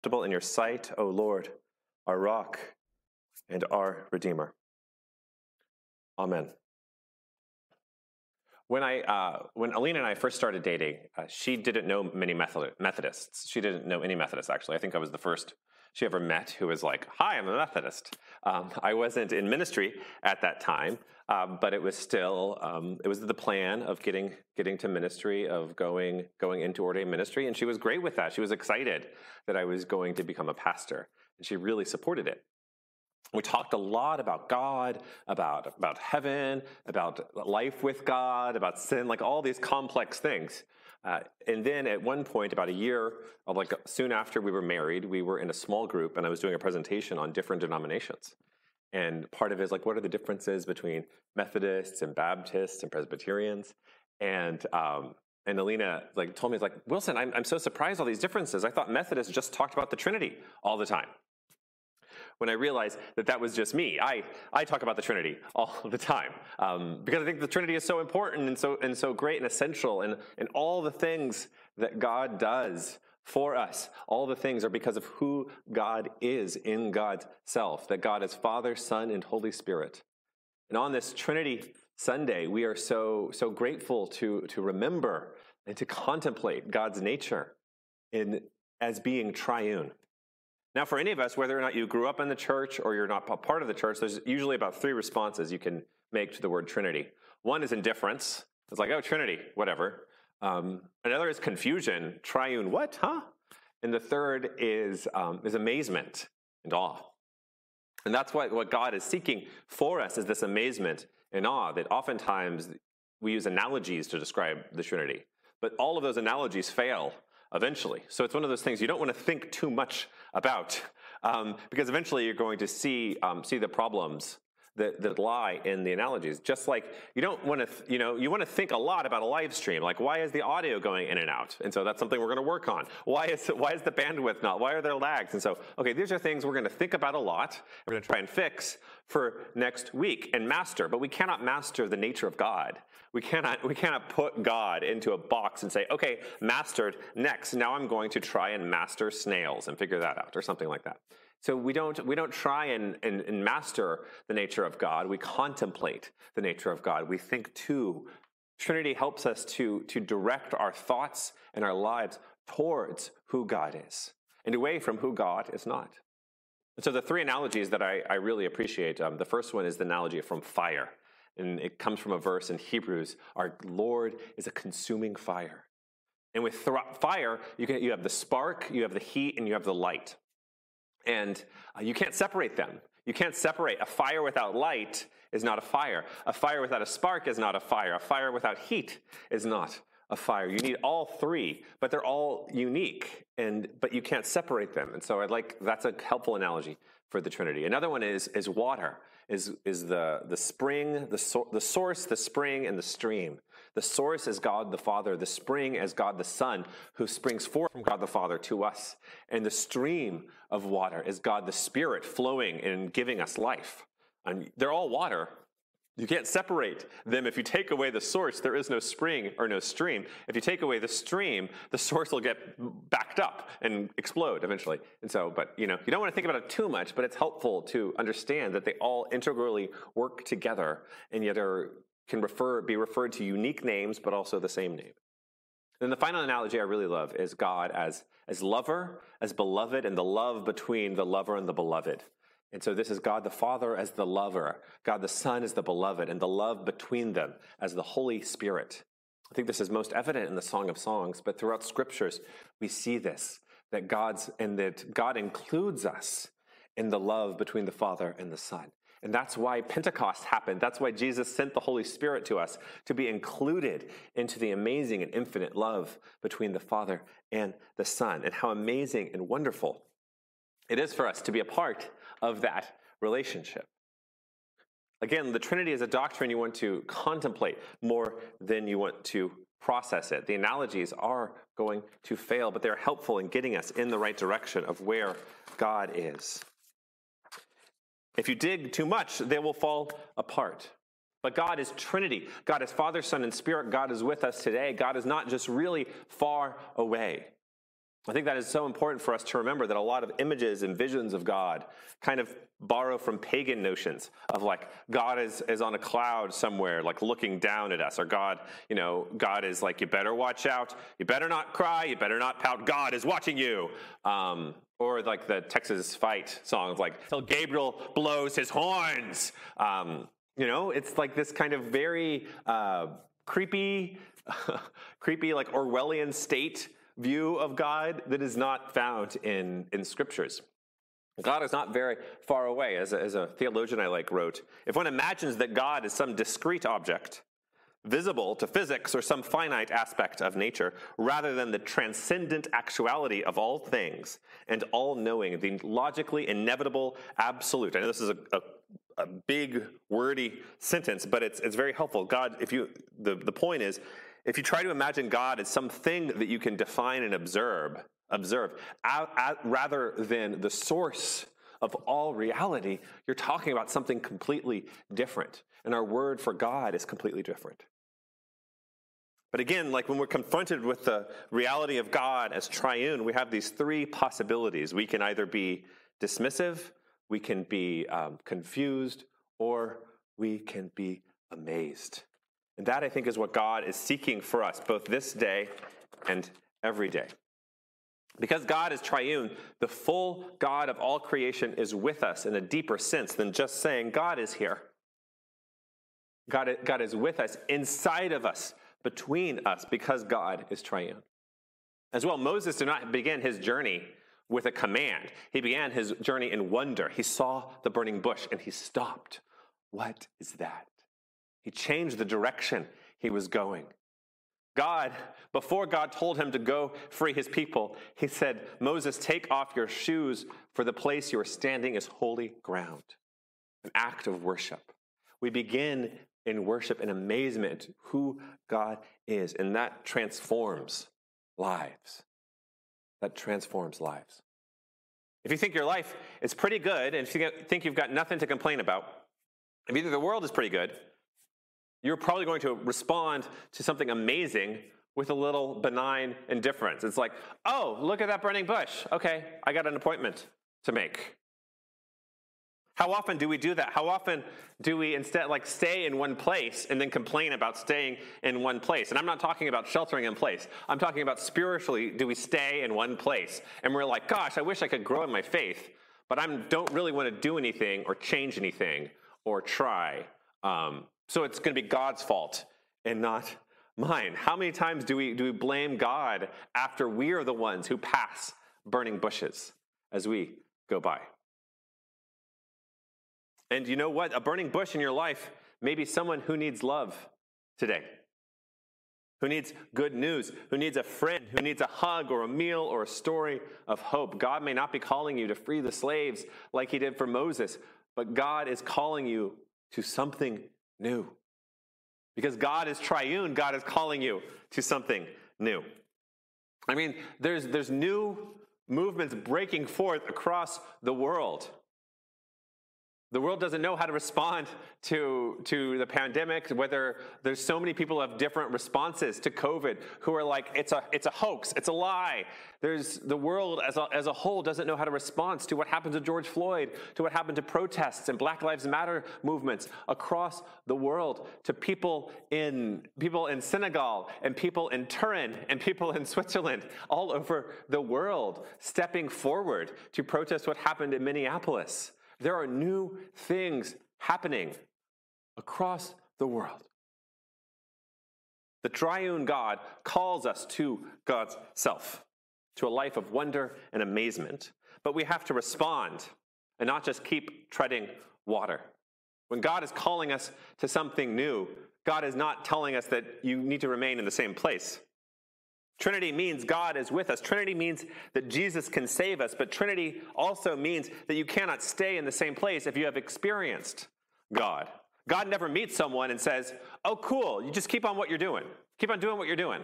acceptable in your sight, O Lord, our rock and our Redeemer. Amen. When I, uh, when Alina and I first started dating, uh, she didn't know many Methodists. She didn't know any Methodists, actually. I think I was the first she ever met who was like, Hi, I'm a Methodist. Um, I wasn't in ministry at that time, um, but it was still, um, it was the plan of getting, getting to ministry, of going, going into ordained ministry. And she was great with that. She was excited that I was going to become a pastor. And she really supported it. We talked a lot about God, about, about heaven, about life with God, about sin, like all these complex things. Uh, and then at one point, about a year, like soon after we were married, we were in a small group and I was doing a presentation on different denominations. And part of it is like, what are the differences between Methodists and Baptists and Presbyterians? And um, and Alina like told me like Wilson, I'm, I'm so surprised all these differences. I thought Methodists just talked about the Trinity all the time when I realized that that was just me. I, I talk about the Trinity all the time um, because I think the Trinity is so important and so, and so great and essential, and, and all the things that God does for us, all the things are because of who God is in God's self, that God is Father, Son, and Holy Spirit. And on this Trinity Sunday, we are so, so grateful to, to remember and to contemplate God's nature in, as being triune. Now, for any of us, whether or not you grew up in the church or you're not part of the church, there's usually about three responses you can make to the word Trinity. One is indifference. It's like, oh, Trinity, whatever. Um, another is confusion. Triune, what, huh? And the third is, um, is amazement and awe. And that's what, what God is seeking for us is this amazement and awe that oftentimes we use analogies to describe the Trinity. But all of those analogies fail eventually. So it's one of those things you don't want to think too much about um, because eventually you're going to see, um, see the problems that, that lie in the analogies. Just like you don't want to, th- you know, you want to think a lot about a live stream. Like, why is the audio going in and out? And so that's something we're going to work on. Why is why is the bandwidth not? Why are there lags? And so, okay, these are things we're going to think about a lot. We're going to try and fix for next week and master. But we cannot master the nature of God. We cannot, we cannot put God into a box and say, okay, mastered, next, now I'm going to try and master snails and figure that out, or something like that. So we don't, we don't try and, and, and master the nature of God. We contemplate the nature of God. We think too. Trinity helps us to, to direct our thoughts and our lives towards who God is and away from who God is not. And so the three analogies that I, I really appreciate, um, the first one is the analogy from fire. And it comes from a verse in Hebrews Our Lord is a consuming fire. And with th- fire, you, can, you have the spark, you have the heat, and you have the light. And uh, you can't separate them. You can't separate. A fire without light is not a fire. A fire without a spark is not a fire. A fire without heat is not a fire. You need all three, but they're all unique, and but you can't separate them. And so I'd like that's a helpful analogy for the Trinity. Another one is is water is, is the, the spring, the, so, the source, the spring, and the stream. The source is God the Father, the spring is God the Son, who springs forth from God the Father to us. And the stream of water is God the Spirit flowing and giving us life. And they're all water, you can't separate them. If you take away the source, there is no spring or no stream. If you take away the stream, the source will get backed up and explode eventually. And so, but you know, you don't want to think about it too much, but it's helpful to understand that they all integrally work together and yet are, can refer, be referred to unique names, but also the same name. Then the final analogy I really love is God as, as lover, as beloved, and the love between the lover and the beloved. And so this is God the Father as the lover, God the Son as the beloved, and the love between them as the Holy Spirit. I think this is most evident in the Song of Songs, but throughout scriptures, we see this that God's and that God includes us in the love between the Father and the Son. And that's why Pentecost happened. That's why Jesus sent the Holy Spirit to us to be included into the amazing and infinite love between the Father and the Son. And how amazing and wonderful it is for us to be a part of that relationship. Again, the Trinity is a doctrine you want to contemplate more than you want to process it. The analogies are going to fail, but they're helpful in getting us in the right direction of where God is. If you dig too much, they will fall apart. But God is Trinity. God is Father, Son, and Spirit. God is with us today. God is not just really far away. I think that is so important for us to remember that a lot of images and visions of God kind of borrow from pagan notions of like God is, is on a cloud somewhere, like looking down at us, or God, you know, God is like, you better watch out, you better not cry, you better not pout, God is watching you. Um, or like the Texas fight song of like, till Gabriel blows his horns. Um, you know, it's like this kind of very uh, creepy, creepy, like Orwellian state view of God that is not found in, in scriptures. God is not very far away. As a, as a theologian I like wrote, if one imagines that God is some discrete object, visible to physics or some finite aspect of nature, rather than the transcendent actuality of all things and all knowing, the logically inevitable absolute. I know this is a, a, a, big, wordy sentence, but it's, it's very helpful. God, if you, the, the point is, if you try to imagine God as something that you can define and observe, observe, rather than the source of all reality, you're talking about something completely different. And our word for God is completely different. But again, like when we're confronted with the reality of God as triune, we have these three possibilities. We can either be dismissive, we can be um, confused, or we can be amazed. And that, I think, is what God is seeking for us, both this day and every day. Because God is triune, the full God of all creation is with us in a deeper sense than just saying, God is here. God, God is with us, inside of us, between us, because God is triune. As well, Moses did not begin his journey with a command. He began his journey in wonder. He saw the burning bush and he stopped. What is that? He changed the direction he was going. God, before God told him to go free his people, he said, Moses, take off your shoes, for the place you are standing is holy ground. An act of worship. We begin in worship and amazement who God is, and that transforms lives. That transforms lives. If you think your life is pretty good, and if you think you've got nothing to complain about, if either the world is pretty good you're probably going to respond to something amazing with a little benign indifference. It's like, oh, look at that burning bush. Okay, I got an appointment to make. How often do we do that? How often do we instead like stay in one place and then complain about staying in one place? And I'm not talking about sheltering in place. I'm talking about spiritually, do we stay in one place? And we're like, gosh, I wish I could grow in my faith, but I don't really want to do anything or change anything or try. Um, so it's going to be God's fault and not mine. How many times do we, do we blame God after we are the ones who pass burning bushes as we go by? And you know what? A burning bush in your life may be someone who needs love today, who needs good news, who needs a friend, who needs a hug or a meal or a story of hope. God may not be calling you to free the slaves like he did for Moses, but God is calling you to something new. Because God is triune, God is calling you to something new. I mean, there's, there's new movements breaking forth across the world. The world doesn't know how to respond to, to the pandemic, whether there's so many people have different responses to COVID who are like, it's a, it's a hoax, it's a lie. There's, the world as a, as a whole doesn't know how to respond to what happened to George Floyd, to what happened to protests and Black Lives Matter movements across the world, to people in, people in Senegal and people in Turin and people in Switzerland, all over the world, stepping forward to protest what happened in Minneapolis. There are new things happening across the world. The triune God calls us to God's self, to a life of wonder and amazement. But we have to respond and not just keep treading water. When God is calling us to something new, God is not telling us that you need to remain in the same place. Trinity means God is with us. Trinity means that Jesus can save us, but Trinity also means that you cannot stay in the same place if you have experienced God. God never meets someone and says, Oh, cool, you just keep on what you're doing. Keep on doing what you're doing.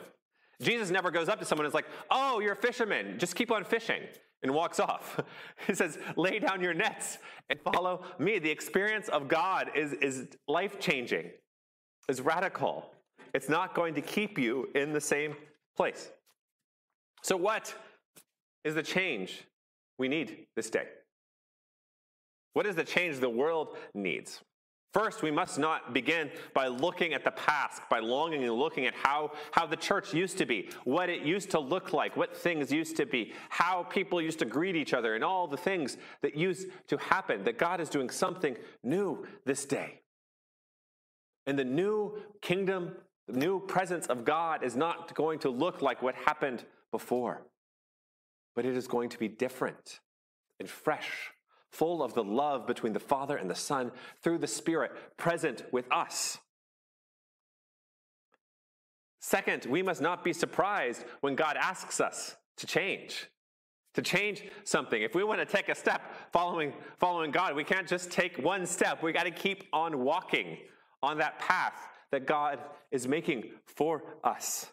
Jesus never goes up to someone and is like, Oh, you're a fisherman, just keep on fishing, and walks off. he says, Lay down your nets and follow me. The experience of God is, is life changing, is radical. It's not going to keep you in the same place. So, what is the change we need this day? What is the change the world needs? First, we must not begin by looking at the past, by longing and looking at how, how the church used to be, what it used to look like, what things used to be, how people used to greet each other, and all the things that used to happen, that God is doing something new this day. And the new kingdom, the new presence of God is not going to look like what happened before, but it is going to be different and fresh full of the love between the Father and the Son through the Spirit present with us. Second, we must not be surprised when God asks us to change. To change something. If we want to take a step following, following God, we can't just take one step. We got to keep on walking on that path that God is making for us.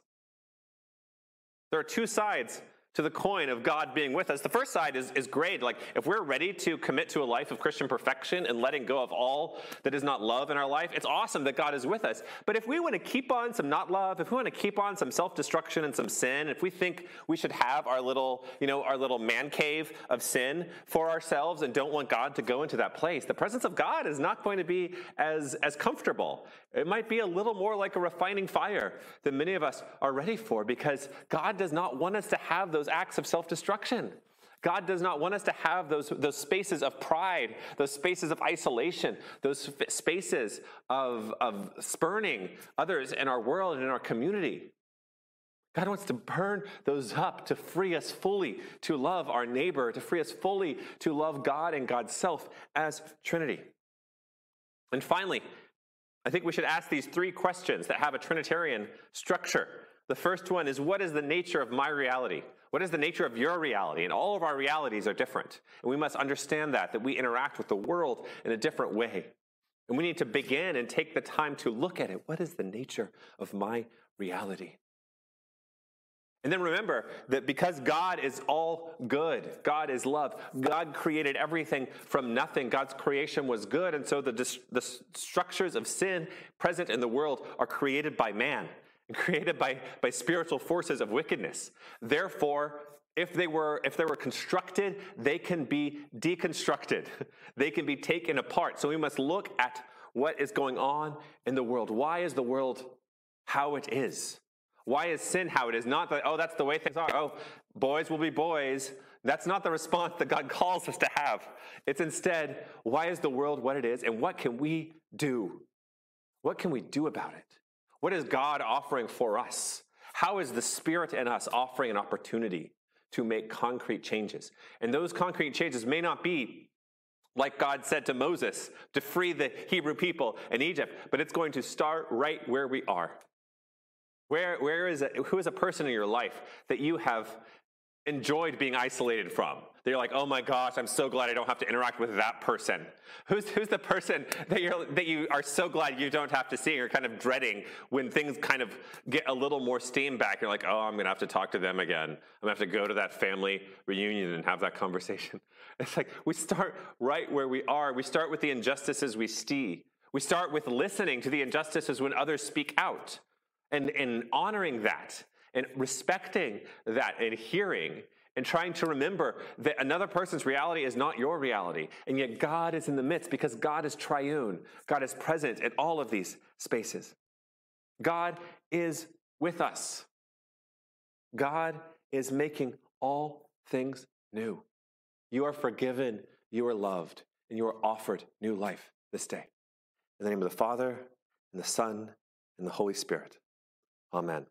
There are two sides to the coin of God being with us. The first side is, is great. Like, if we're ready to commit to a life of Christian perfection and letting go of all that is not love in our life, it's awesome that God is with us. But if we want to keep on some not love, if we want to keep on some self destruction and some sin, if we think we should have our little, you know, our little man cave of sin for ourselves and don't want God to go into that place, the presence of God is not going to be as, as comfortable. It might be a little more like a refining fire than many of us are ready for because God does not want us to have those acts of self destruction. God does not want us to have those, those spaces of pride, those spaces of isolation, those spaces of, of spurning others in our world and in our community. God wants to burn those up to free us fully to love our neighbor, to free us fully to love God and God's self as Trinity. And finally, I think we should ask these three questions that have a Trinitarian structure. The first one is What is the nature of my reality? What is the nature of your reality? And all of our realities are different. And we must understand that, that we interact with the world in a different way. And we need to begin and take the time to look at it. What is the nature of my reality? And then remember that because God is all good, God is love, God created everything from nothing. God's creation was good. And so the, the structures of sin present in the world are created by man created by, by spiritual forces of wickedness. Therefore, if they were if they were constructed, they can be deconstructed. They can be taken apart. So we must look at what is going on in the world. Why is the world how it is? Why is sin how it is? Not that, oh, that's the way things are. Oh, boys will be boys. That's not the response that God calls us to have. It's instead, why is the world what it is and what can we do? What can we do about it? What is God offering for us? How is the Spirit in us offering an opportunity to make concrete changes? And those concrete changes may not be like God said to Moses to free the Hebrew people in Egypt, but it's going to start right where we are where, where is it, who is a person in your life that you have enjoyed being isolated from? That you're like, oh my gosh, I'm so glad I don't have to interact with that person. Who's, who's the person that, you're, that you are so glad you don't have to see? You're kind of dreading when things kind of get a little more steam back. You're like, oh, I'm going to have to talk to them again. I'm going to have to go to that family reunion and have that conversation. It's like we start right where we are. We start with the injustices we see. We start with listening to the injustices when others speak out and, and honoring that and respecting that and hearing and trying to remember that another person's reality is not your reality. And yet God is in the midst because God is triune. God is present in all of these spaces. God is with us. God is making all things new. You are forgiven, you are loved, and you are offered new life this day. In the name of the Father, and the Son, and the Holy Spirit. Amen.